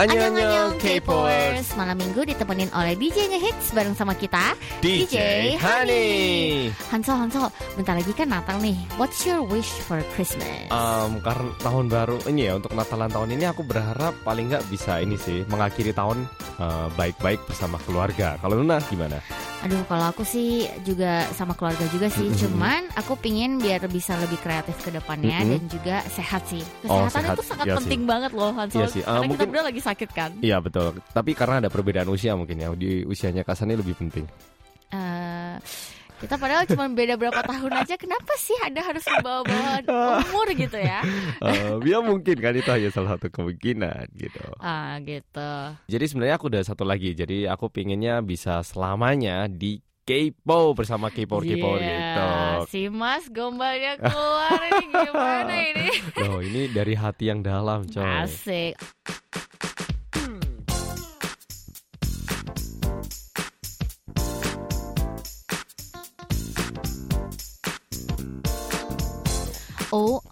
Annyeonghaseyo, K-popers. K-popers. Malam minggu ditemenin oleh DJ Ngehits bareng sama kita DJ Honey. Hansol, Hansol, bentar lagi kan Natal nih What's your wish for Christmas? Um, karena tahun baru ini ya untuk Natalan tahun ini aku berharap paling nggak bisa ini sih mengakhiri tahun uh, baik-baik bersama keluarga. Kalau Luna gimana? Aduh, kalau aku sih juga sama keluarga juga sih Mm-mm. Cuman aku pingin biar bisa lebih kreatif ke depannya Mm-mm. Dan juga sehat sih Oh, Kesehatan sehat. itu sangat sih. penting banget loh Hansol Iya sih. Uh, Karena kita mungkin- berdua lagi sakit kan Iya betul. Tapi karena ada perbedaan usia mungkin ya di usianya Kasani lebih penting. Eh, kita padahal cuma beda berapa tahun aja kenapa sih ada harus membawa-bawa umur gitu ya Uh, ya mungkin kan itu hanya salah satu kemungkinan gitu. ah gitu Jadi sebenarnya aku udah satu lagi. Jadi aku pinginnya bisa selamanya di K-pop bersama K-pop K-pop Iya, gitu. si mas gombalnya keluar ini gimana ini Loh, ini dari hati yang dalam, coy. asik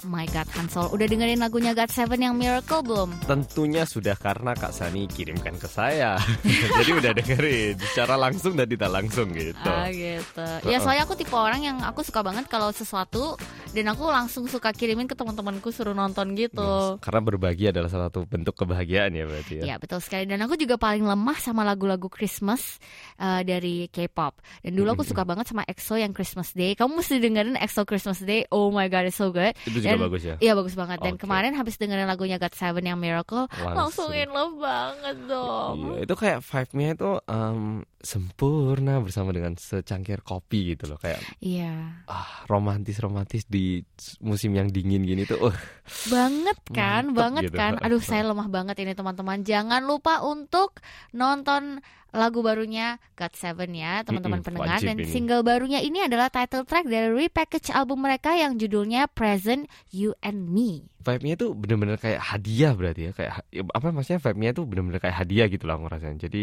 my god Hansol Udah dengerin lagunya God Seven yang Miracle belum? Tentunya sudah karena Kak Sani kirimkan ke saya. Jadi udah dengerin secara langsung dan tidak langsung gitu. Ah gitu. Ya soalnya aku tipe orang yang aku suka banget kalau sesuatu dan aku langsung suka kirimin ke teman-temanku suruh nonton gitu. Yes, Karena berbagi adalah salah satu bentuk kebahagiaan ya berarti ya. Ya betul sekali dan aku juga paling lemah sama lagu-lagu Christmas uh, dari K-pop. Dan dulu aku suka banget sama EXO yang Christmas Day. Kamu mesti dengerin EXO Christmas Day. Oh my god, it's so good. Itu juga Dan- bagus ya. Iya bagus banget. Dan Oke. kemarin habis dengerin lagunya God Seven yang Miracle, langsung, Langsung. in love banget dong. Iya, itu kayak vibe-nya itu em, sempurna bersama dengan secangkir kopi gitu loh kayak Iya. ah romantis-romantis di musim yang dingin gini tuh. Uh, Banget kan, banget gitu. kan. Aduh, saya lemah banget ini teman-teman. Jangan lupa untuk nonton lagu barunya God Seven ya, teman-teman Mm-mm, pendengar. wajib Dan ini. single barunya ini adalah title track dari repackage album mereka yang judulnya Present You and Me. Vibe-nya tuh bener-bener kayak hadiah berarti ya kayak ya, apa maksudnya vibe-nya tuh bener-bener kayak hadiah gitu lah aku ngerasain. Jadi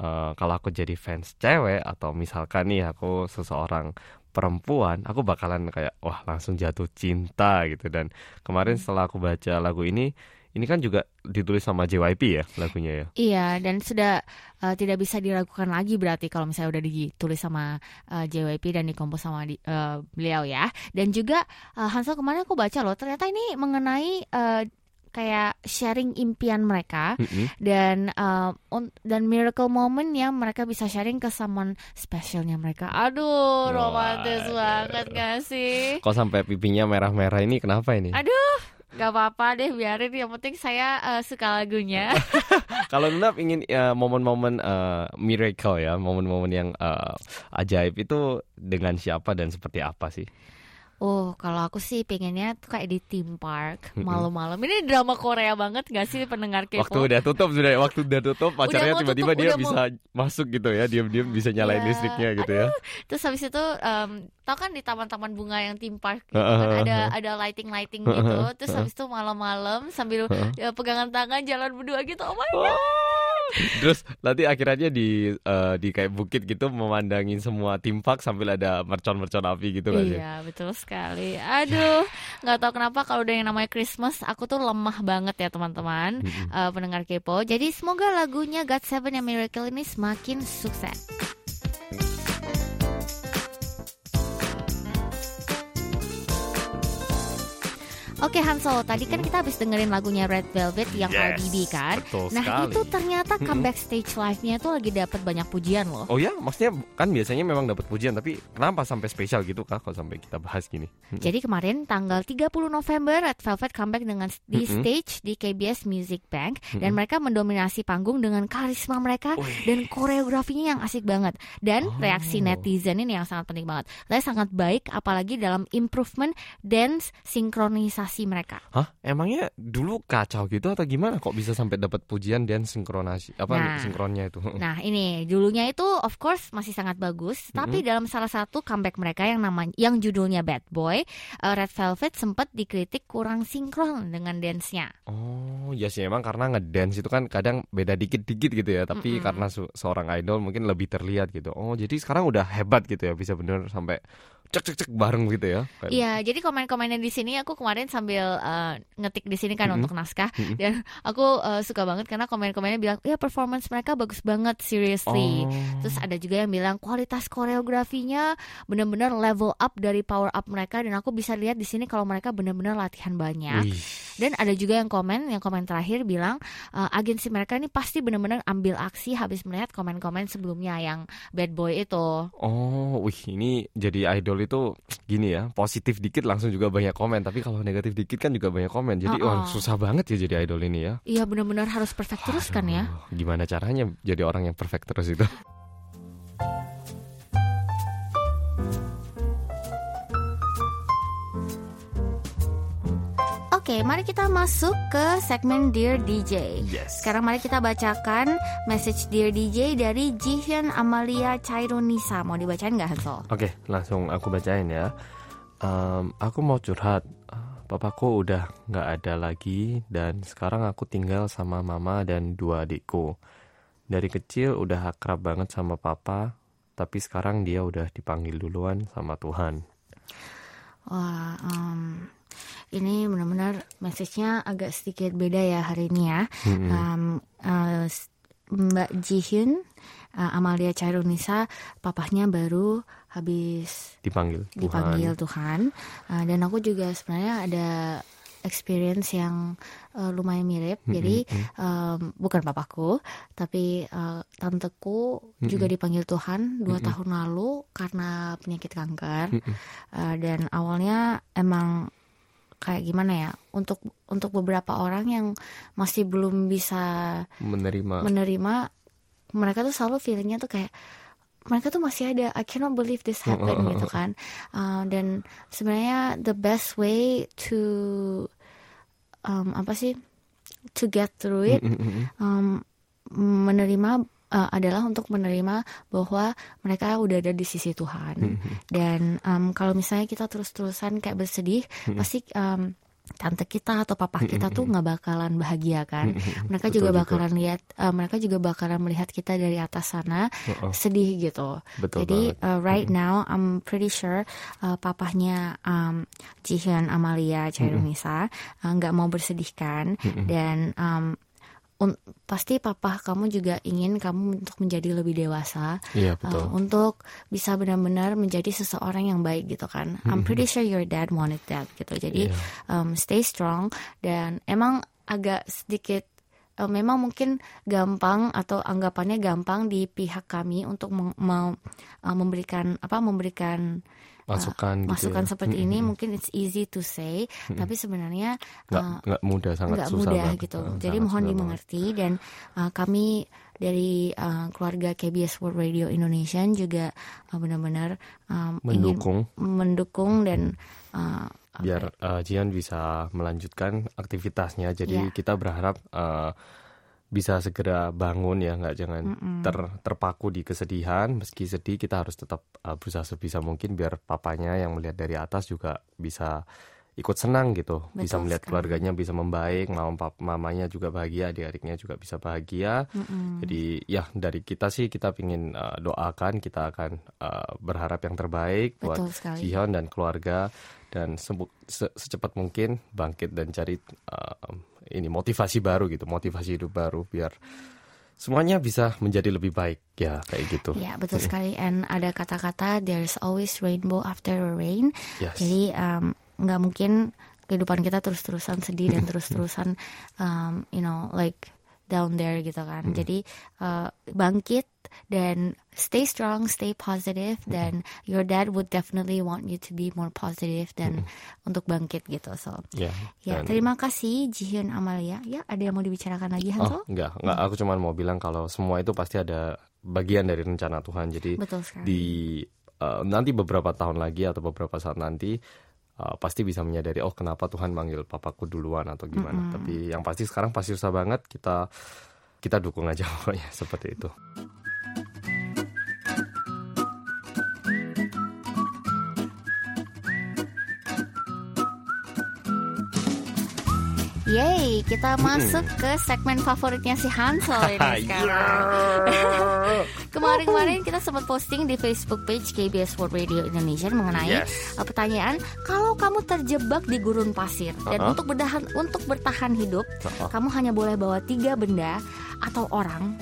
eh, kalau aku jadi fans cewek atau misalkan nih aku seseorang perempuan, aku bakalan kayak wah langsung jatuh cinta gitu dan kemarin setelah aku baca lagu ini ini kan juga ditulis sama JYP ya lagunya ya. Iya, dan sudah uh, tidak bisa diragukan lagi berarti kalau misalnya udah ditulis sama uh, JYP dan dikompos sama di- uh, beliau ya. Dan juga uh, Hansel kemarin aku baca loh, ternyata ini mengenai uh, kayak sharing impian mereka Mm-mm. dan uh, un- dan miracle moment yang mereka bisa sharing ke someone specialnya mereka. Aduh, romantis banget gak sih? Kok sampai pipinya merah-merah ini kenapa ini? Aduh. Gak apa-apa deh, biarin. Yang penting saya uh, suka lagunya. Kalau Luna ingin ya, momen-momen eh, miracle ya, momen-momen yang eh, ajaib itu dengan siapa dan seperti apa sih? Oh, kalau aku sih pengennya tuh kayak di theme park malam-malam. Ini drama Korea banget gak sih pendengar K-pop? Waktu udah tutup sudah, waktu udah tutup pacarnya tiba-tiba dia mau- bisa masuk gitu ya, diam-diam bisa nyalain Iya, listriknya gitu ya. Terus habis itu, em, tau kan di taman-taman bunga yang theme park gitu Heeh, kan ada ada lighting-lighting gitu. Heeh, Terus habis itu malam-malam sambil ya, pegangan tangan jalan berdua gitu. Oh my Oh. god. Terus nanti akhirnya di eh, di kayak bukit gitu memandangin semua timpak sambil ada mercon-mercon api gitu kan ya. Iya, betul sekali. Aduh, nggak tahu kenapa kalau udah yang namanya Christmas, aku tuh lemah banget ya teman-teman eh, pendengar Kepo. Jadi semoga lagunya God Seven yang Miracle ini semakin sukses. Oke Hansol, tadi kan kita habis dengerin lagunya Red Velvet yang Yes, Cardi B kan. betul Nah sekali. itu ternyata comeback stage live-nya tuh lagi dapat banyak pujian loh. Oh ya, maksudnya kan biasanya memang dapat pujian, tapi kenapa sampai spesial gitu kak? Kalau sampai kita bahas gini. Jadi kemarin tanggal 30 November Red Velvet comeback dengan di stage di KBS Music Bank dan mereka mendominasi panggung dengan karisma mereka Wih. dan koreografinya yang asik banget dan Oh. reaksi netizen ini yang sangat penting banget. Saya sangat baik apalagi dalam improvement dance sinkronisasi mereka. Hah? Emangnya dulu kacau gitu atau gimana? Kok bisa sampai dapat pujian dan sinkronasi apa Nah. sinkronnya itu? Nah ini dulunya itu of course masih sangat bagus, tapi dalam salah satu comeback mereka yang namanya yang judulnya Bad Boy, uh, Red Velvet sempat dikritik kurang sinkron dengan dance-nya. Oh, ya sih emang karena ngedance itu kan kadang beda dikit-dikit gitu ya, tapi Mm-mm. karena su- seorang idol mungkin lebih terlihat gitu. Oh, jadi sekarang udah hebat gitu ya, bisa bener sampai cek cek cek bareng gitu ya. Iya, jadi komen-komennya di sini aku kemarin sambil uh, ngetik di sini kan Mm-mm. untuk naskah Mm-mm. dan aku uh, suka banget karena komen-komennya bilang ya performance mereka bagus banget seriously. Oh. Terus ada juga yang bilang kualitas koreografinya benar-benar level up dari power up mereka dan aku bisa lihat di sini kalau mereka benar-benar latihan banyak. Wih. Dan ada juga yang komen, yang komen terakhir bilang uh, agensi mereka ini pasti benar-benar ambil aksi habis melihat komen-komen sebelumnya yang bad boy itu. Oh, wih ini jadi idol itu gini ya, positif dikit langsung juga banyak komen, tapi kalau negatif dikit kan juga banyak komen. Jadi Oh, oh. wah, susah banget ya jadi idol ini ya. Iya benar-benar harus perfect terus kan ya. Gimana caranya jadi orang yang perfect terus itu? Oke, mari kita masuk ke segmen Dear DJ. Yes. Sekarang mari kita bacakan message Dear DJ dari Jihyun Amalia Chairunisa. Mau dibacain nggak Hansol? Oke, langsung aku bacain ya. Em, aku mau curhat. Papaku udah nggak ada lagi dan sekarang aku tinggal sama mama dan dua adikku. Dari kecil udah akrab banget sama papa, tapi sekarang dia udah dipanggil duluan sama Tuhan. Wah, em, ini benar-benar message-nya agak sedikit beda ya hari ini ya. Em, eh, s- Mbak Jihyun eh, Amalia Chairunisa, papahnya baru habis Dipanggil Tuhan. dipanggil Tuhan Uh, dan aku juga sebenarnya ada experience yang uh, lumayan mirip Mm-mm, jadi um, bukan papaku tapi uh, tanteku juga dipanggil Tuhan dua Mm-mm. tahun lalu karena penyakit kanker Mm-mm. Uh, dan awalnya emang kayak gimana ya untuk untuk beberapa orang yang masih belum bisa menerima. menerima mereka tuh selalu feelingnya tuh kayak mereka tuh masih ada I cannot believe this happened gitu kan. Uh, dan sebenarnya the best way to um, apa sih to get through it um, menerima uh, adalah untuk menerima bahwa mereka udah ada di sisi Tuhan. Mm, mm. dan um, kalau misalnya kita terus-terusan kayak bersedih Mm-mm. pasti um, tante kita atau papa kita tuh nggak bakalan bahagia kan? Mereka Betul juga bakalan lihat uh, mereka juga bakalan melihat kita dari atas sana Oh, oh, sedih gitu. Betul jadi banget. uh, right now I'm pretty sure uh, papahnya um, Jihyun Amalia Chairunisa uh, nggak mau bersedihkan dan um, un- pasti papa kamu juga ingin kamu untuk menjadi lebih dewasa Iya uh, betul. untuk bisa benar-benar menjadi seseorang yang baik gitu kan I'm pretty sure your dad wanted that gitu jadi Iya. um, stay strong dan emang agak sedikit uh, memang mungkin gampang atau anggapannya gampang di pihak kami untuk mau uh, memberikan apa memberikan Masukan gitu masukan ya. seperti Mm, ini mm, mm. mungkin it's easy to say tapi sebenarnya nggak uh, nggak mudah sangat nggak susah mudah banget. gitu. Jadi mohon susah banget. dimengerti dan uh, kami dari uh, keluarga KBS World Radio Indonesia juga uh, benar-benar um, ingin mendukung mendukung dan uh, biar uh, Jian bisa melanjutkan aktivitasnya. Jadi Iya. kita berharap uh, bisa segera bangun ya, nggak jangan Mm-mm. ter- terpaku di kesedihan. Meski sedih, kita harus tetap uh, berusaha sebisa mungkin biar papanya yang melihat dari atas juga bisa ikut senang gitu, bisa Betul melihat sekali. keluarganya bisa membaik, mam pap- mamanya juga bahagia, adik-adiknya juga bisa bahagia. Mm-mm. Jadi ya dari kita sih kita ingin uh, doakan, kita akan uh, berharap yang terbaik buat betul sekali. Jihyun dan keluarga dan se- secepat mungkin bangkit dan cari uh, ini motivasi baru gitu, motivasi hidup baru biar semuanya bisa menjadi lebih baik ya kayak gitu. Ya betul sekali. And ada kata-kata there's always rainbow after a rain. Yes. Jadi um, nggak mungkin kehidupan kita terus-terusan sedih dan terus-terusan um, you know like down there gitu kan. Jadi uh, bangkit dan stay strong, stay positive dan your dad would definitely want you to be more positive dan untuk bangkit gitu. So Ya. ya dan- terima kasih Jihyun Amalia. Ya ada yang mau dibicarakan lagi Oh, Hansel? enggak, enggak. Aku cuma mau bilang kalau semua itu pasti ada bagian dari rencana Tuhan. Jadi Betul sekali. di uh, nanti beberapa tahun lagi atau beberapa saat nanti uh, pasti bisa menyadari oh kenapa Tuhan manggil papaku duluan atau gimana. Tapi yang pasti sekarang pasti susah banget kita kita dukung aja pokoknya seperti itu. Yeay, kita masuk ke segmen favoritnya si Hansel ini sekarang. Kemarin-kemarin kita sempat posting di Facebook page KBS World Radio Indonesia mengenai Yes. uh, pertanyaan kalau kamu terjebak di gurun pasir dan Uh-uh. untuk bertahan untuk bertahan hidup, Uh-uh. kamu hanya boleh bawa tiga benda atau orang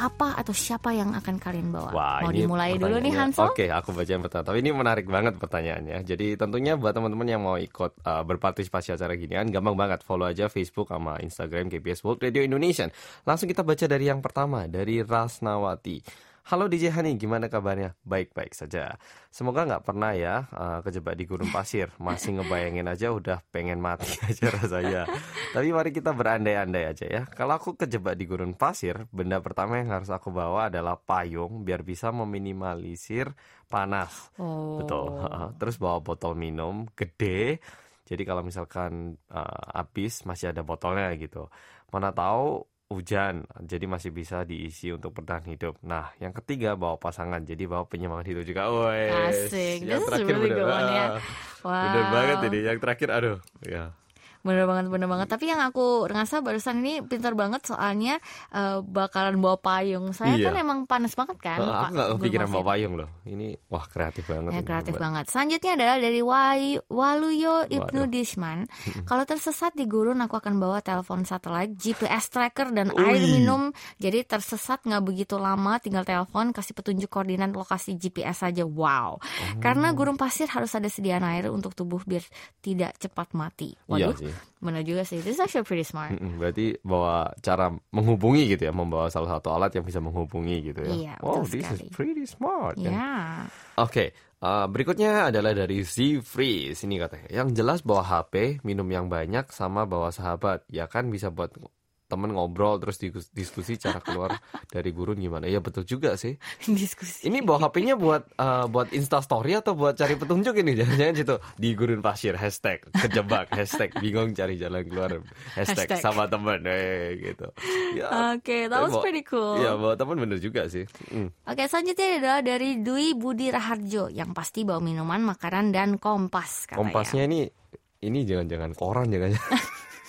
apa atau siapa yang akan kalian bawa? Wah, Mau ini dimulai dulu nih pertanyaannya. Hansel? Oke, aku baca yang pertama. Tapi ini menarik banget pertanyaannya. Jadi tentunya buat teman-teman yang mau ikut uh, berpartisipasi acara ginian, gampang banget. Follow aja Facebook sama Instagram KBS World Radio Indonesia. Langsung kita baca dari yang pertama, dari Rasnawati. Halo DJ Hani, gimana kabarnya? Baik-baik saja. Semoga nggak pernah ya uh, kejebak di gurun pasir. Masih ngebayangin aja udah pengen mati aja rasanya. Tapi mari kita berandai-andai aja ya. Kalau aku kejebak di gurun pasir, benda pertama yang harus aku bawa adalah payung biar bisa meminimalisir panas. Oh. Betul. Terus bawa botol minum gede. Jadi kalau misalkan uh, habis masih ada botolnya gitu. Mana tahu hujan, jadi masih bisa diisi untuk bertahan hidup. Nah, yang ketiga bawa pasangan, jadi bawa penyemangat hidup juga. Wes. Asik. Yang This is terakhir really bener, one ya. ah, Wow. bener banget ini. Yang terakhir, aduh, ya. Bener banget, bener banget. Tapi yang aku ngerasa barusan ini pintar banget soalnya eh, bakalan bawa payung. Saya Iya. kan emang panas banget kan. Eh, aku nggak kepikiran bawa payung loh. Ini wah kreatif banget. Ya kreatif banget. Selanjutnya adalah dari Wai- Waluyo Ibnu Waduh. Disman. Kalau tersesat di gurun, aku akan bawa telepon satelit, GPS tracker dan air Wih. minum. Jadi tersesat nggak begitu lama, tinggal telepon, kasih petunjuk koordinat lokasi GPS saja. Wow. Oh. Karena gurun pasir harus ada sediaan air untuk tubuh biar tidak cepat mati. Iya Waduh, sih. bener juga sih. This is actually pretty smart. Mm-mm, Berarti bawa cara menghubungi gitu ya, membawa salah satu alat yang bisa menghubungi gitu ya. Iya, wow, this sekali. is pretty smart. kan? Ya. Oke, uh, berikutnya adalah dari Z Freeze. Ini katanya, yang jelas bawa HP, minum yang banyak, sama bawa sahabat. Ya kan bisa buat temen ngobrol terus dis- diskusi cara keluar dari gurun gimana. Ya betul juga sih. Diskusi. Ini bawa HP-nya buat uh, buat Insta Story atau buat cari petunjuk ini jangan-jangan situ di gurun pasir hashtag kejebak hashtag bingung cari jalan keluar hashtag, Hashtag. sama temen eh gitu. Ya, Oke, that was bawa- pretty cool. Iya bawa temen bener juga sih. Mm. Oke, selanjutnya adalah dari Dwi Budi Raharjo yang pasti bawa minuman, makanan dan kompas katanya. Kompasnya ini ini jangan-jangan koran jangan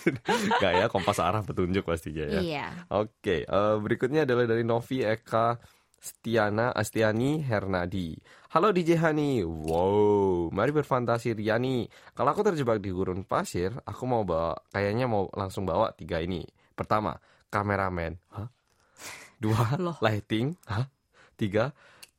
Gak ya kompas arah petunjuk pastinya ya. Iya. Oke, eh, berikutnya adalah dari Novi Eka Stiana Astiani Hernadi. Halo DJ Hani. Wow, mari berfantasi Riani. Kalau aku terjebak di gurun pasir, aku mau bawa kayaknya mau langsung bawa tiga ini. Pertama, kameramen. Hah? Dua, Loh. lighting. Hah? Tiga,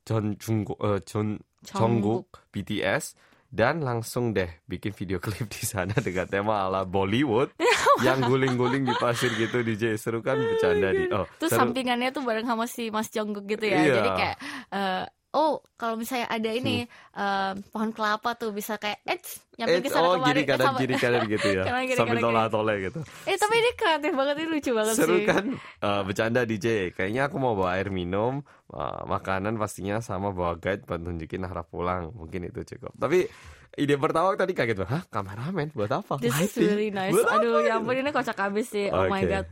John Jungkook, eh, John. Jungkook BTS dan langsung deh bikin video klip di sana dengan tema ala Bollywood yang guling-guling di pasir gitu DJ seru kan bercanda di oh Terus seru. sampingannya tuh bareng sama si Mas Jongkook gitu ya. Iya. Jadi kayak eh, oh, kalau misalnya ada ini eh, pohon kelapa tuh bisa kayak eh nyampe ke sana oh kemari. kanan sama- kiri kanan gitu ya. Kanan, sambil tolah toleh gitu. Eh, tapi ini kreatif banget ini lucu banget seru sih. kan? Eh, bercanda DJ kayaknya aku mau bawa air minum eh, makanan pastinya sama bawa guide buat tunjukin arah pulang. Mungkin itu cukup. Tapi ide pertama tadi kaget banget hah kameramen buat apa This is really nice. Buat apa Aduh, ya gitu? ampun ini kocak abis sih. Oh my Oke. god.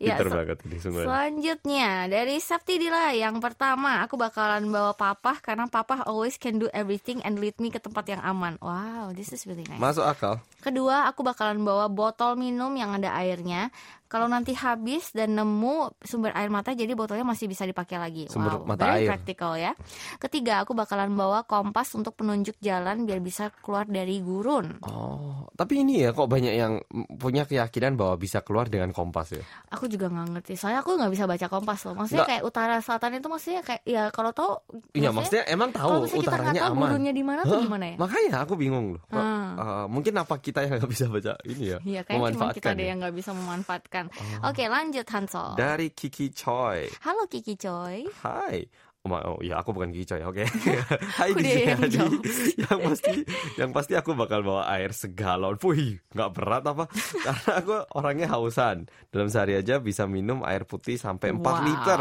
Ya, Pinter banget ini sungguh Selanjutnya dari Sabti Dila yang pertama aku bakalan bawa papa karena papa always can do everything and lead me ke tempat yang aman. Wow, this is really nice. masuk akal Kedua, aku bakalan bawa botol minum yang ada airnya. Kalau nanti habis dan nemu sumber air mata, jadi botolnya masih bisa dipakai lagi. Sumber wow, mata very air. practical ya. Ketiga, aku bakalan bawa kompas untuk penunjuk jalan biar bisa keluar dari gurun. Oh, tapi ini ya kok banyak yang punya keyakinan bahwa bisa keluar dengan kompas ya. Aku juga nggak ngerti. Soalnya aku nggak bisa baca kompas loh. Maksudnya Nggak. kayak utara selatan itu maksudnya kayak ya kalau tahu. Iya, maksudnya emang kalau tahu misalnya kita nggak utaranya tahu aman. gurunnya di mana tuh gimana ya? Makanya aku bingung loh. Hmm. eh, mungkin apa kita yang nggak bisa baca ini ya? Iya, kayak cuma kita ya? yang nggak bisa memanfaatkan. Oke, lanjut Hansol. Dari Kiki Choi. Halo Kiki Coy. Hai. Oh, oh ya aku bukan Kiki Choi, oke. Hai Aku DJ dia yang pasti yang pasti aku bakal bawa air segalon. Wih, nggak berat apa? Karena aku orangnya hausan. Dalam sehari aja bisa minum air putih sampai 4 Wow. liter.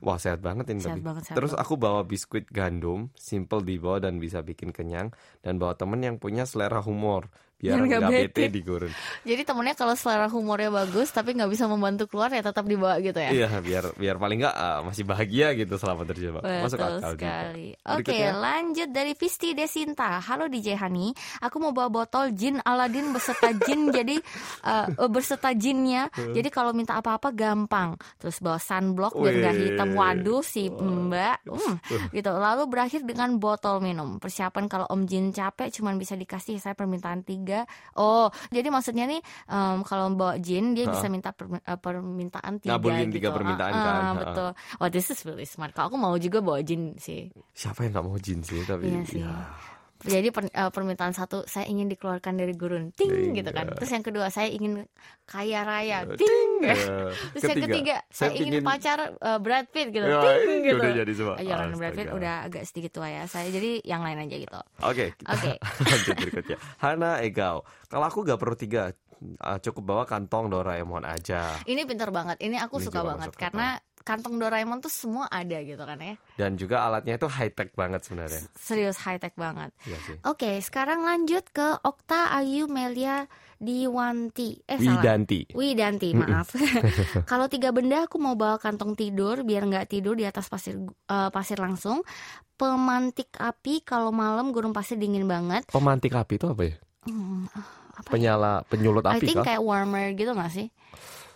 Wah, sehat banget ini Sehat tapi. banget, sehat Terus banget. aku bawa biskuit gandum, simple dibawa dan bisa bikin kenyang dan bawa temen yang punya selera humor biar nggak bete. bete di gurun. Jadi temennya kalau selera humornya bagus tapi nggak bisa membantu keluar ya tetap dibawa gitu ya. Iya, biar biar paling nggak ah, masih bahagia gitu selama terjebak. Masuk Betul akal juga. sekali. Oke, Berikutnya. lanjut dari Visti Desinta. Halo DJ Hani, aku mau bawa botol jin Aladin beserta jin jadi eh, berserta jinnya. Jadi kalau minta apa-apa gampang. Terus bawa sunblock biar nggak hitam. Waduh si Mbak. Hmm, gitu. Lalu berakhir dengan botol minum. Persiapan kalau Om Jin capek cuman bisa dikasih saya permintaan tiga. Oh, jadi maksudnya nih em, kalau bawa jin dia Hah? bisa minta per- eh, permintaan tiga Ngabulin gitu. tiga permintaan Ah, kan. ah, betul. Wah, this is really smart. Kalau aku mau juga bawa jin sih. Siapa yang nggak mau jin sih? Tapi Iya sih. ya. Jadi per- eh, permintaan satu saya ingin dikeluarkan dari gurun, ting Ting, gitu kan. ya. Terus yang kedua saya ingin kaya raya, Eh, ting. Eh, Terus yang ketiga saya, ingin pacar eh, Brad Pitt gitu, Ya, ting itu gitu. udah jadi semua. Oh, jangan Brad Pitt udah agak sedikit tua ya. Saya jadi yang lain aja gitu. Oke, Oke. lanjut berikutnya. Hana Egao, kalau aku gak perlu tiga, ah, cukup bawa kantong Doraemon aja. Ini pintar banget. Ini aku Ini suka banget karena kantong Doraemon tuh semua ada gitu kan ya. Dan juga alatnya itu high tech banget sebenarnya. Serius high tech banget. Iya sih. Oke, sekarang lanjut ke Okta Ayu Melia Diwanti. Eh salah. Widanti. Widanti, maaf. Kalau tiga benda aku mau bawa kantong tidur biar nggak tidur di atas pasir eh, pasir langsung. Pemantik api kalau malam gurun pasir dingin banget. Pemantik api itu apa ya? Hmm, apa ya? Penyala penyulut I api think kah? kayak warmer gitu gak sih?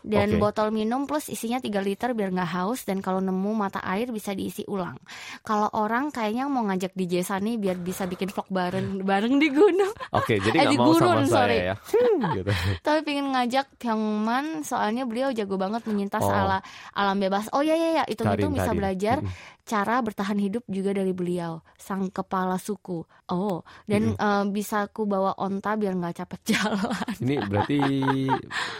Dan Oke. botol minum plus isinya 3 liter biar nggak haus dan kalau nemu mata air bisa diisi ulang. Kalau orang kayaknya mau ngajak DJ Sani biar bisa bikin vlog bareng bareng di gunung. Oke, jadi Eh, nggak di mau gurun, sama sorry. saya ya. Hmm, gitu. Tapi pengen ngajak Pyongman soalnya beliau jago banget menyintas Oh. ala alam bebas. Oh ya ya ya, itu itu bisa belajar cara bertahan hidup juga dari beliau, sang kepala suku. Oh, dan eh, bisa aku bawa onta biar nggak capek jalan. Ini berarti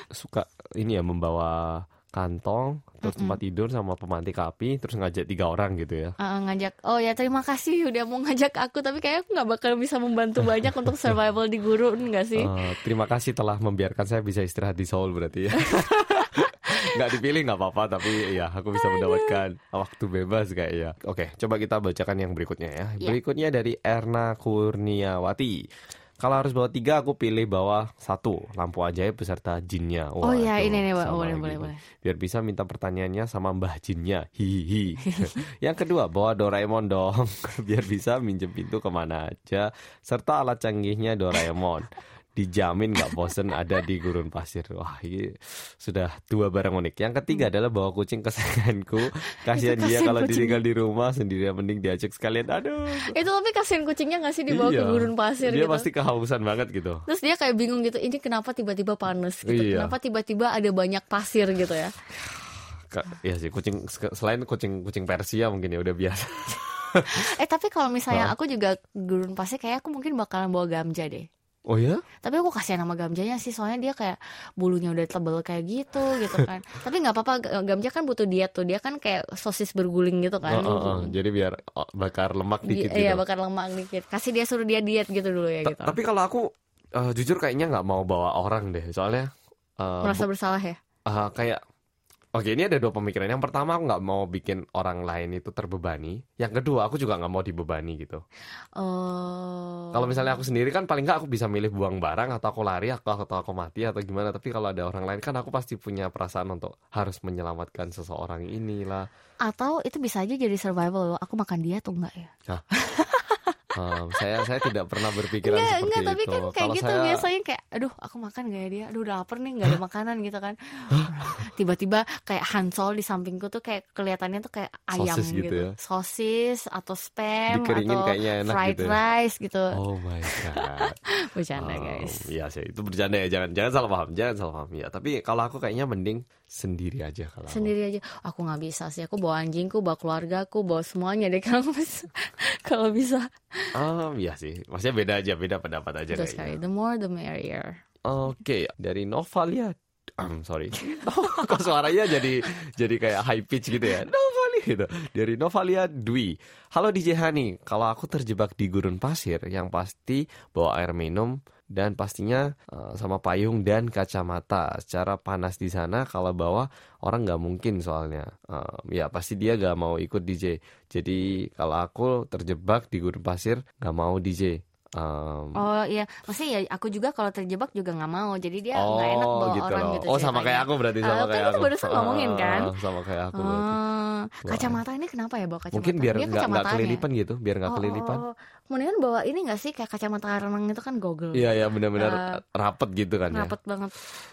suka ini ya membawa kantong, terus tempat tidur sama pemantik api, terus ngajak tiga orang gitu ya. Eh, ngajak oh ya terima kasih udah mau ngajak aku tapi kayaknya aku nggak bakal bisa membantu banyak untuk survival di gurun nggak sih Eh, terima kasih telah membiarkan saya bisa istirahat di Seoul berarti ya. nggak dipilih nggak apa-apa tapi ya aku bisa mendapatkan waktu bebas kayaknya. Oke, coba kita bacakan yang berikutnya ya. Ya. Berikutnya dari Erna Kurniawati. Kalau harus bawa tiga, aku pilih bawa satu lampu ajaib beserta jinnya. Oh iya, ini nih, Boleh, boleh, nih. boleh. Biar bisa minta pertanyaannya sama Mbah Jinnya. Hihihi. yang kedua, bawa Doraemon dong. Biar bisa minjem pintu ke mana aja. Serta alat canggihnya Doraemon. Dijamin nggak bosen ada di gurun pasir. Wah, ini sudah dua barang unik. Yang ketiga adalah bawa kucing kesayanganku. Kasihan dia kalau kucing. ditinggal di rumah sendirian mending diajak sekalian. Aduh. itu tapi kasihan kucingnya nggak sih dibawa ke Iya. gurun pasir Dia gitu pasti kehausan banget gitu. terus dia kayak bingung gitu ini kenapa tiba-tiba panas gitu Iya. kenapa tiba-tiba ada banyak pasir gitu ya Iya sih, kucing selain kucing kucing Persia mungkin ya udah biasa. eh tapi kalau misalnya Hah? aku juga gurun pasir kayak aku mungkin bakalan bawa gamja deh Oh ya? tapi aku kasihan sama gamjanya sih soalnya dia kayak bulunya udah tebel kayak gitu gitu kan tapi nggak apa-apa gamja kan butuh diet tuh dia kan kayak sosis berguling gitu kan Oh, oh, oh. Jadi biar oh, bakar lemak dikit iya gitu. bakar lemak dikit kasih dia suruh dia diet gitu dulu ya Ta- gitu Tapi kalau aku eh, jujur kayaknya nggak mau bawa orang deh, soalnya eh, merasa bersalah ya eh, kayak Oke ini ada dua pemikiran. Yang pertama aku nggak mau bikin orang lain itu terbebani. Yang kedua aku juga nggak mau dibebani gitu. oh Kalau misalnya aku sendiri kan paling nggak aku bisa milih buang barang atau aku lari atau, atau aku mati atau gimana. Tapi kalau ada orang lain kan aku pasti punya perasaan untuk harus menyelamatkan seseorang inilah. atau itu bisa aja jadi survival loh aku makan dia tuh enggak ya Um, saya saya tidak pernah berpikiran Enggak, seperti enggak, tapi itu. kan kayak Kalau gitu saya biasanya kayak aduh aku makan gak ya dia aduh udah lapar nih nggak ada makanan gitu kan tiba-tiba kayak Hansol di sampingku tuh kayak kelihatannya tuh kayak ayam Sosis gitu, gitu ya. sosis atau spam Dikeringin atau kayaknya enak fried gitu ya. rice gitu Oh my god. bercanda Um, guys Iya sih, itu bercanda ya. Jangan jangan salah paham, jangan salah paham. Ya, tapi kalau aku kayaknya mending sendiri aja kalau. sendiri aja aku nggak bisa sih aku bawa anjingku bawa keluargaku bawa semuanya deh kalau bisa kalau bisa Um, iya sih. Maksudnya beda aja, beda pendapat aja Betul sekali kayaknya. the more the merrier Oke, dari Novalia. Um, sorry. Kok suaranya jadi jadi kayak high pitch gitu ya. Novalia gitu. Dari Novalia Dwi. Halo DJ Hani, kalau aku terjebak di gurun pasir yang pasti bawa air minum dan pastinya eh, sama payung dan kacamata. Secara panas di sana kalau bawa orang nggak mungkin soalnya. Eh, ya pasti dia nggak mau ikut DJ. Jadi kalau aku terjebak di gurun pasir nggak mau DJ. Em, Oh iya, maksudnya ya aku juga kalau terjebak juga nggak mau. Jadi dia nggak enak bawa gitu orang loh. gitu. Oh, sama kayak aku berarti sama kan kayak kita aku. barusan ngomongin kan? Sama kayak aku. Oh, kacamata ini kenapa ya bawa kacamata? Mungkin biar nggak kelilipan gitu, biar nggak Oh, kelilipan. oh, Kemudian bawa ini nggak sih kayak kacamata renang itu kan goggle. Iya ya benar-benar Eh, rapet gitu kan ya. Rapet banget.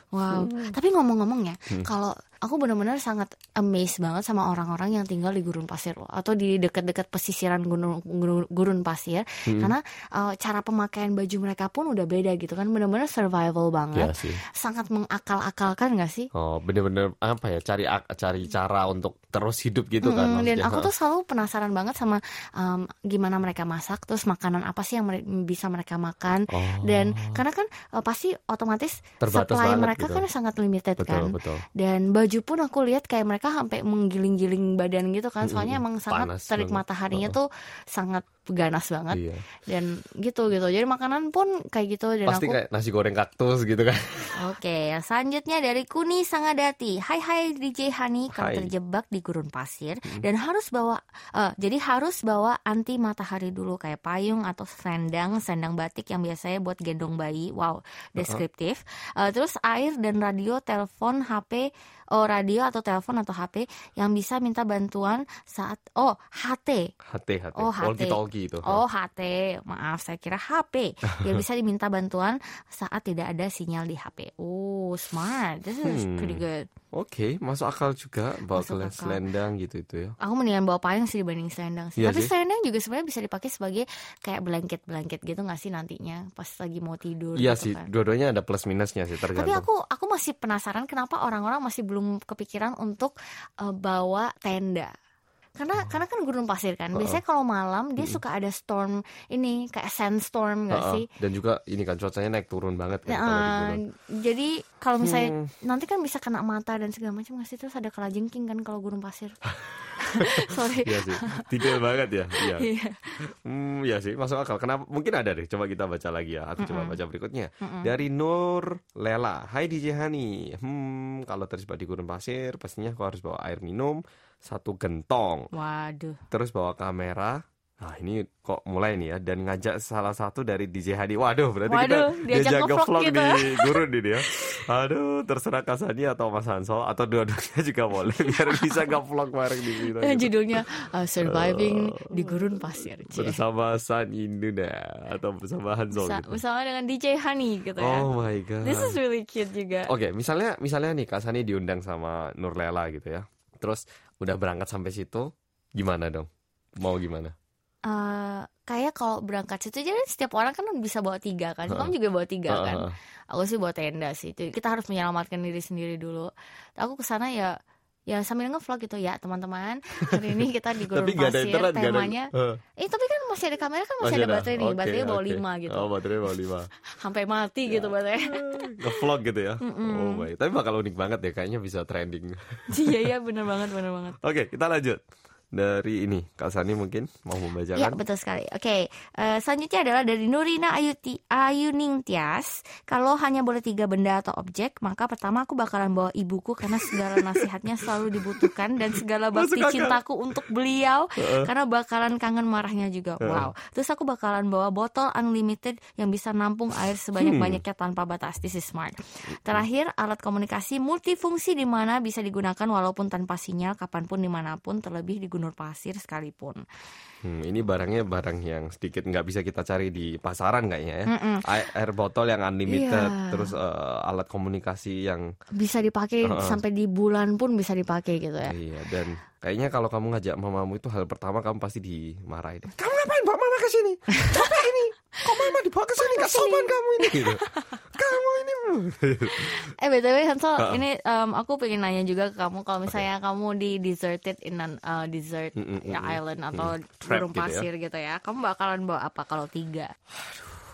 Wow. Tapi ngomong-ngomong ya, Hmm. kalau aku benar-benar sangat amazed banget sama orang-orang yang tinggal di gurun pasir loh, atau di dekat-dekat pesisiran gunung, gunung- gurun pasir, Hmm. karena uh, cara pemakaian baju mereka pun udah beda gitu kan, benar-benar survival banget, sih. sangat mengakal-akalkan gak sih? Oh, bener-bener apa ya? Cari ak- cari cara untuk terus hidup gitu kan Mm, dan maksudnya. aku tuh selalu penasaran banget sama um, gimana mereka masak, terus makanan apa sih yang mere- bisa mereka makan. Oh. Dan karena kan uh, pasti otomatis Terbatas supply mereka gitu. kan sangat limited betul kan. betul. Dan baju pun aku lihat kayak mereka sampai menggiling-giling badan gitu kan. Soalnya Mm-mm. emang sangat terik banget. mataharinya Oh. tuh sangat ganas banget Iya. dan gitu gitu. Jadi makanan pun kayak gitu dan Pasti aku kayak nasi goreng kaktus gitu kan. Oke, selanjutnya dari Kuni Sangadati. Hai hai DJ Hani, kalau. Hmm. terjebak di gurun pasir dan harus bawa eh, jadi harus bawa anti matahari dulu kayak payung atau selendang, selendang batik yang biasanya buat gendong bayi. Wow, deskriptif. Eh, terus air dan radio, telepon, HP, oh radio atau telepon atau HP yang bisa minta bantuan saat oh HT. HT HT. Oh, HT. Walkie talkie itu. Oh HT, maaf saya kira HP yang bisa diminta bantuan saat tidak ada sinyal di HP. Oh smart, this is Hmm. pretty good. Oke, masuk akal juga bawa Masuk akal. selendang gitu itu ya. Aku mendingan bawa payung sih dibanding selendang sih. Iya Tapi sih. selendang juga sebenarnya bisa dipakai sebagai kayak blanket-blanket gitu nggak sih nantinya pas lagi mau tidur. Iya gitu sih, kan. dua-duanya ada plus minusnya sih Tapi tergantung. aku aku masih penasaran kenapa orang-orang masih belum kepikiran untuk eh, bawa tenda. Karena karena kan gurun pasir kan. Biasanya kalau malam dia suka ada storm ini kayak sandstorm nggak Heeh. sih? Dan juga ini kan cuacanya naik turun banget kan Ya, kalau di gunung. jadi kalau misalnya Hmm. nanti kan bisa kena mata dan segala macam nggak sih terus ada kalajengking kan kalau gurun pasir. Sorry. Iya sih, detail banget ya. Iya. Iya. Hmm, ya sih, masuk akal. Kenapa? Mungkin ada deh. Coba kita baca lagi ya. Aku coba baca berikutnya. Dari Nur Lela. Hai DJ Hani. Hmm, kalau terjebak di gurun pasir, pastinya aku harus bawa air minum, satu gentong, Waduh. terus bawa kamera. Nah ini kok mulai nih ya dan ngajak salah satu dari DJ Hani. Waduh, berarti Waduh, kita diajak diajak nge-vlog vlog gitu. di gurun ini ya. Aduh, terserah Kasani atau Mas Hansol atau dua-duanya juga boleh biar bisa nge-vlog bareng di sini. Eh, judulnya uh, Surviving di Gurun Pasir. Cie. bersama San Induna atau bersama Hansol Bisa- gitu. bersama dengan DJ Honey gitu ya. Oh my god. This is really cute juga. Oke, misalnya misalnya nih Kak Sani diundang sama Nurlela gitu ya. Terus udah berangkat sampai situ, gimana dong? Mau gimana? Eh, kayak kalau berangkat situ jadi setiap orang kan bisa bawa tiga kan. Kamu juga bawa tiga kan. Heeh. Aku sih bawa tenda sih. Jadi kita harus menyelamatkan diri sendiri dulu. Aku ke sana ya ya sambil ngevlog gitu ya teman-teman. Hari ini kita di Gurun ada Pasir internet, ada. temanya. Heeh. Eh tapi kan masih ada kamera kan masih, ada baterai nih. Oke, baterainya bawa lima gitu. Oh, baterainya bawa lima. Sampai mati gitu baterai. Nge-vlog gitu ya. Oh my. Tapi bakal unik banget ya kayaknya bisa trending. Iya iya bener banget bener banget. Oke, kita lanjut. Dari ini, Kak Sani mungkin mau Iya membacakan. betul sekali. Oke, eh, selanjutnya adalah dari Nurina Ayuti Ayuning Tias. Kalau hanya boleh tiga benda atau objek, maka pertama aku bakalan bawa ibuku karena segala nasihatnya selalu dibutuhkan dan segala bakti cintaku untuk beliau karena bakalan kangen marahnya juga. Wow. Terus aku bakalan bawa botol unlimited yang bisa nampung air sebanyak-banyaknya tanpa batas. This is smart. Terakhir, alat komunikasi multifungsi di mana bisa digunakan walaupun tanpa sinyal kapan pun di mana pun terlebih di gunung pasir sekalipun. Hmm, ini barangnya barang yang sedikit nggak bisa kita cari di pasaran kayaknya ya. Mm-mm. Air, air botol yang unlimited, Iya. terus eh, alat komunikasi yang bisa dipakai Heeh. sampai di bulan pun bisa dipakai gitu ya. Iya dan kayaknya kalau kamu ngajak mamamu itu hal pertama kamu pasti dimarahin. Kamu ngapain bawa mama ke sini? Capek ini. Kok mama dibawa ke sini? Gak sopan kamu ini. Gitu. Kamu ini. Eh btw Hansel, Heeh. ini em, aku pengen nanya juga ke kamu kalau misalnya kamu di deserted in an uh, desert Mm, mm, ya, mm, island atau Trap burung gitu ya. pasir gitu ya, kamu bakalan bawa apa kalau tiga?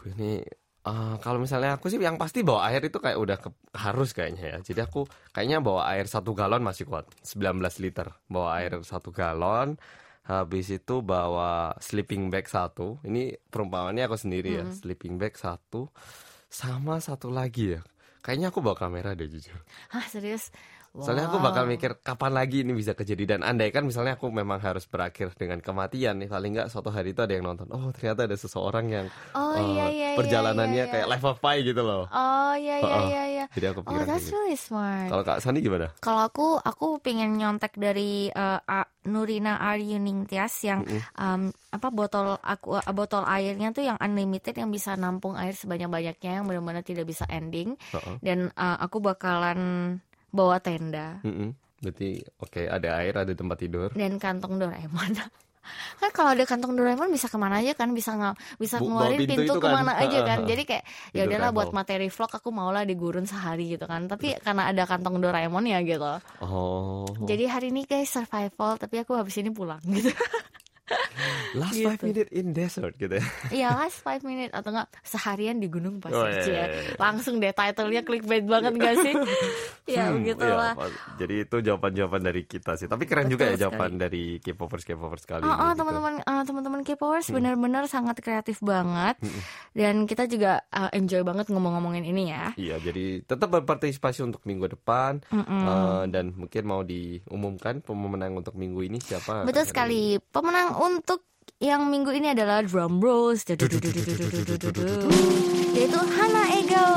ini eh, kalau misalnya aku sih yang pasti bawa air itu kayak udah ke- harus kayaknya ya. Jadi aku kayaknya bawa air satu galon masih kuat, 19 liter. Bawa air satu galon. Habis itu bawa sleeping bag satu. Ini perumpamannya aku sendiri ya. Sleeping bag satu. Sama satu lagi ya. Kayaknya aku bawa kamera deh jujur. Hah serius? Soalnya aku bakal mikir kapan lagi ini bisa kejadian dan andai kan misalnya aku memang harus berakhir dengan kematian nih paling nggak suatu hari itu ada yang nonton. Oh ternyata ada seseorang yang Oh, eh, iya, iya, perjalanannya iya, iya. kayak life of pi gitu loh. Oh iya iya Heeh. iya iya. Jadi aku Oh pikiran kayak that's gitu. really smart. Kalau Kak Sani gimana? Kalau aku aku pengen nyontek dari eh, A- Nurina Aryuning Tias yang um, apa botol aku botol airnya tuh yang unlimited yang bisa nampung air sebanyak-banyaknya yang benar-benar tidak bisa ending Heeh. dan eh, aku bakalan bawa tenda Mm-mm. Berarti oke ada air ada tempat tidur. dan kantong Doraemon. kan kalau ada kantong Doraemon bisa ke mana aja kan bisa nggak bisa Bu- ngeluarin pintu pintu, kan. ke mana aja kan jadi kayak ya udahlah buat materi vlog aku maulah di gurun sehari gitu kan tapi karena ada kantong Doraemon ya gitu Oh. jadi hari ini guys survival tapi aku habis ini pulang gitu last gitu. five minute in desert gitu ya. Iya last five minute atau enggak seharian di gunung pasir Oh, iya, Cie. iya, iya. langsung deh titlenya clickbait banget gak sih ya Hmm, begitulah iya. Jadi itu jawaban-jawaban dari kita sih. Tapi keren Betul juga ya sekali. jawaban dari K-popers K-popers kali Oh, ini. oh, gitu. teman-teman uh, teman-teman K-popers benar-benar sangat kreatif banget dan kita juga uh, enjoy banget ngomong-ngomongin ini ya. Iya, jadi tetap berpartisipasi untuk minggu depan Eh, dan mungkin mau diumumkan pemenang untuk minggu ini siapa? Betul sekali. Pemenang untuk yang minggu ini adalah drum rolls yaitu Hana Ego.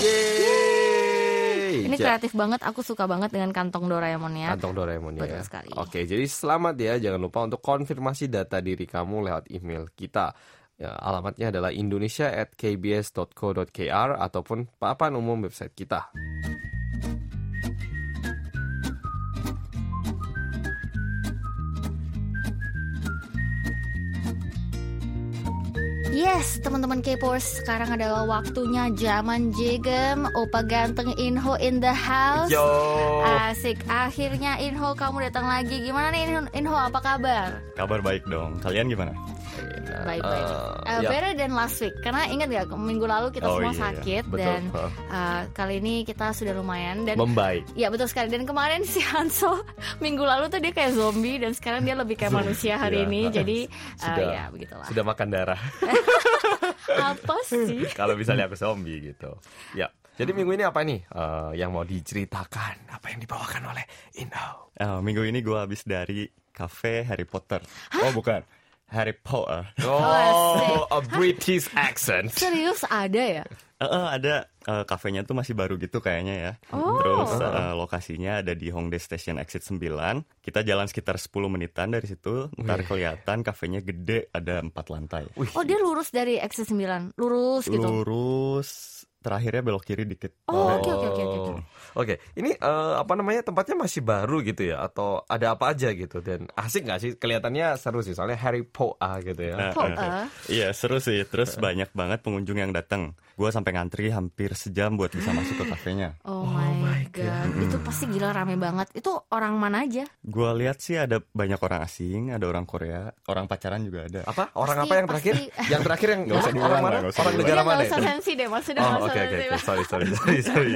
Yeay! Ini kreatif banget. Aku suka banget dengan kantong Doraemon ya. Kantong Doraemon ya. Sekali. Oke, jadi selamat ya. Jangan lupa untuk konfirmasi data diri kamu lewat email kita. Ya, alamatnya adalah indonesia at kbs.co.kr ataupun papan umum website kita. Yes, teman-teman K-popers, sekarang adalah waktunya zaman jegem, opa ganteng Inho in the house. Yo. Asik, akhirnya Inho kamu datang lagi. Gimana nih Inho, Inho apa kabar? Kabar baik dong. Kalian gimana? Baik-baik. Eh, Uh, ya. better than last week. Karena ingat ya, minggu lalu kita Oh, semua iya, sakit betul. dan Hah. uh, kali ini kita sudah lumayan dan Membaik. Ya betul sekali dan kemarin si Hanso minggu lalu tuh dia kayak zombie dan sekarang dia lebih kayak manusia hari Iya. ini jadi uh, Sudah. ya begitulah. Sudah makan darah. Apa sih? Kalau misalnya aku zombie gitu. Ya. Jadi minggu ini apa nih eh, yang mau diceritakan? Apa yang dibawakan oleh Indo? Eh, minggu ini gue habis dari cafe Harry Potter. Oh bukan, Harry Potter. Oh, a British accent. Serius ada ya? Eh, eh, ada eh, kafenya tuh masih baru gitu kayaknya ya. Oh. Terus eh, lokasinya ada di Hongdae Station Exit 9. Kita jalan sekitar 10 menitan dari situ. Ntar kelihatan kafenya gede, ada empat lantai. Oh dia lurus dari exit 9 Lurus gitu Lurus, terakhirnya belok kiri dikit. Oh oke oke oke oke oke. Oke, ini eh, apa namanya tempatnya masih baru gitu ya atau ada apa aja gitu dan asik nggak sih kelihatannya seru sih soalnya Harry Potter gitu ya. Nah, eh? Iya seru sih, terus banyak banget pengunjung yang datang. Gue sampai ngantri hampir sejam buat bisa masuk ke kafenya. Oh, my god. Itu pasti gila rame banget Itu orang mana aja? Gue lihat sih ada banyak orang asing, ada orang Korea, orang pacaran juga ada. Apa? Orang Pasti- apa yang terakhir? pasti- Yang terakhir yang Nggak usah orang diulang nggak usah Orang negara mana nggak usah sensi deh Maksudnya Oh oke usah oke oke sorry sorry sorry sorry.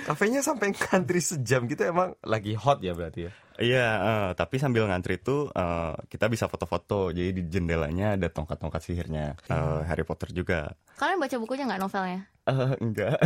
Kafenya sampai ngantri sejam gitu emang lagi hot ya berarti ya. Iya, eh, tapi sambil ngantri tuh eh, kita bisa foto-foto. Jadi di jendelanya ada tongkat-tongkat sihirnya eh, Harry Potter juga. Kalian baca bukunya nggak novelnya? Eh, enggak.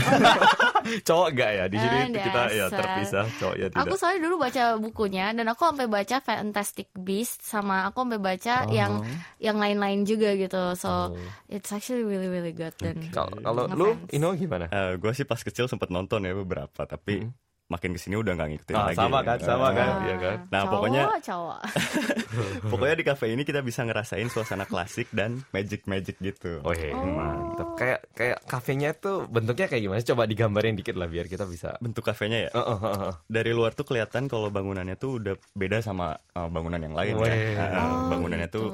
Cowok enggak ya di sini Ah, kita ya terpisah cowok ya tidak. Aku soalnya dulu baca bukunya dan aku sampai baca Fantastic Beast sama aku sampai baca Oh. yang yang lain-lain juga gitu. So Oh. it's actually really really good dan Kalau kalau lu. Ino gimana? gue sih pas kecil sempet nonton ya beberapa, tapi makin ke sini udah nggak ngikutin Ah, lagi. sama kan, sama Eh, kan. Ah, iya kan? Nah, cowok, pokoknya- cowok. Pokoknya di cafe ini kita bisa ngerasain suasana klasik dan magic-magic gitu. Oh iya, mantap. Kayak kayak kafenya tuh bentuknya kayak gimana? Coba digambarin dikit lah biar kita bisa. Bentuk kafenya ya. Oh, oh, oh, oh. Dari luar tuh kelihatan kalau bangunannya tuh udah beda sama uh, bangunan yang lain kan. Weh. Uh, Oh, bangunannya gitu. tuh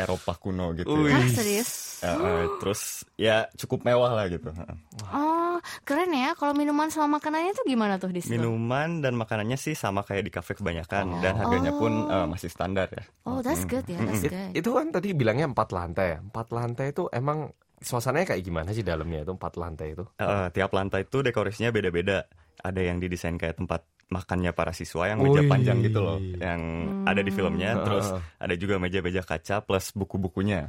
Eropa kuno gitu. Wih. Hah, serius? Uh, uh, terus ya cukup mewah lah gitu. Oh, keren ya. Kalau minuman sama makanannya tuh gimana tuh di situ? Minuman dan makanannya sih sama kayak di kafe kebanyakan dan harganya pun uh, masih standar ya. Oh, that's good ya. That's It- good. itu kan tadi bilangnya empat lantai ya. Empat lantai itu emang suasananya kayak gimana sih dalamnya itu empat lantai itu? Uh, tiap lantai tuh dekorasinya beda-beda. Ada yang didesain kayak tempat makannya para siswa yang meja Wih. panjang gitu loh, yang ada di filmnya. Hmm. Terus ada juga meja-meja kaca plus buku-bukunya.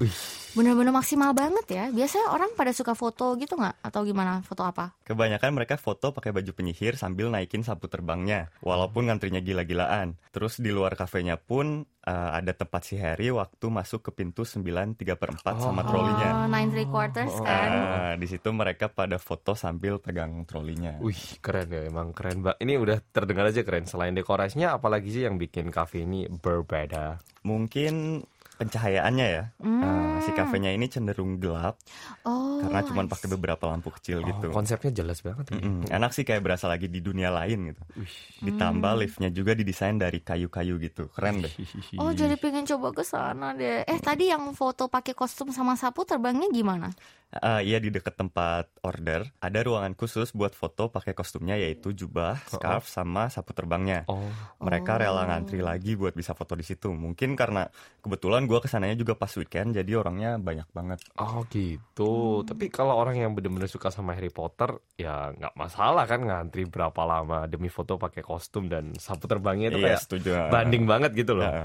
bener-bener maksimal banget ya. Biasanya orang pada suka foto gitu nggak? Atau gimana? Foto apa? Kebanyakan mereka foto pakai baju penyihir sambil naikin sapu terbangnya, walaupun ngantrinya gila-gilaan. Terus di luar kafenya pun uh, ada tempat si Harry waktu masuk ke pintu 9 3 per 4 sama trolinya. Oh, nine three quarters kan? Nah, di situ mereka pada foto sambil pegang trolinya. Wih keren ya emang keren mbak. Ini udah terdengar aja keren. Selain dekorasinya, apalagi sih yang bikin kafe ini berbeda? Mungkin pencahayaannya ya. Uh, si kafenya ini cenderung gelap Oh, karena cuma pakai beberapa lampu kecil Oh, gitu. konsepnya jelas banget. ya. Mm-mm, Enak sih kayak berasa lagi di dunia lain gitu. Wih. Ditambah liftnya juga didesain dari kayu-kayu gitu. Keren deh. Oh, jadi pengen coba ke sana deh. Eh, tadi yang foto pakai kostum sama sapu terbangnya gimana? Eh, iya di dekat tempat order ada ruangan khusus buat foto pakai kostumnya yaitu jubah, scarf sama sapu terbangnya. Oh, Mereka rela ngantri lagi buat bisa foto di situ. Mungkin karena kebetulan gua ke sananya juga pas weekend jadi orangnya banyak banget. oh gitu. Tapi kalau orang yang bener-bener suka sama Harry Potter, ya nggak masalah kan ngantri berapa lama demi foto pakai kostum dan sapu terbangnya itu Iya kayak setuju. banding banget gitu loh. Ya.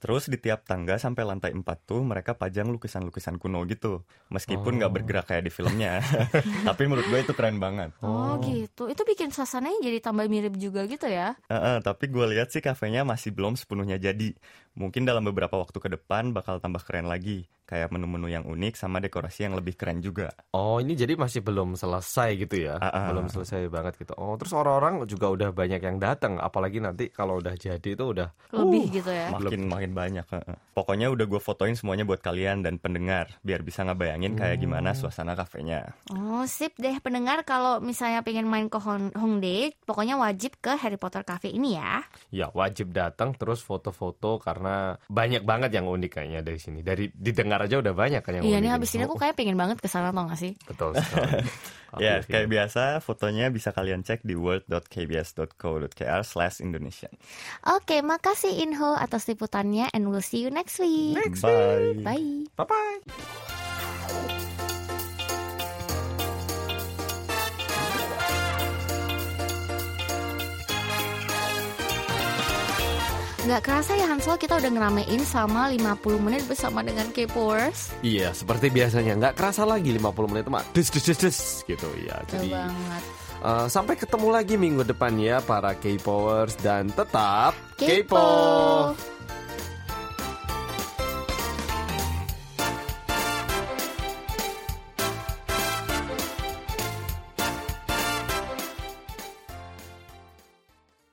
Terus di tiap tangga sampai lantai 4 tuh mereka pajang lukisan-lukisan kuno gitu. Meskipun nggak bergerak kayak di filmnya. Tapi menurut gue itu keren banget. Oh, gitu. Itu bikin suasananya jadi tambah mirip juga gitu ya? Eh, eh, tapi gue lihat sih kafenya masih belum sepenuhnya jadi. Mungkin dalam beberapa waktu ke depan bakal tambah keren lagi. Kayak menu-menu yang unik sama dekorasi yang lebih keren juga. Oh ini jadi masih belum selesai gitu ya? Ah, ah. Belum selesai banget gitu. Oh terus orang-orang juga udah banyak yang datang. Apalagi nanti kalau udah jadi itu udah Lebih gitu ya? Makin makin banyak. Pokoknya udah gue fotoin semuanya buat kalian dan pendengar. Biar bisa ngebayangin kayak gimana suasana kafenya. Oh, sip deh pendengar kalau misalnya pengen main ke Hong- Hongdae, pokoknya wajib ke Harry Potter Cafe ini ya. ya wajib datang terus foto-foto karena banyak banget yang unik kayaknya dari sini. Dari didengar aja udah banyak kan yang Iya nih habis ini aku kayak pengen banget ke sana tau gak sih? betul sekali. Ya, kayak biasa fotonya bisa kalian cek di world.kbs.co.kr slash Indonesian. Oke, makasih Inho atas liputannya and we'll see you next week. Bye. Bye. Bye-bye. Nggak kerasa ya Hansel kita udah ngeramein sama 50 menit bersama dengan K-Powers. Iya, seperti biasanya nggak kerasa lagi 50 menit mah des des des des gitu ya. Jadi banget. eh, sampai ketemu lagi minggu depan ya para K-Powers dan tetap Kepo.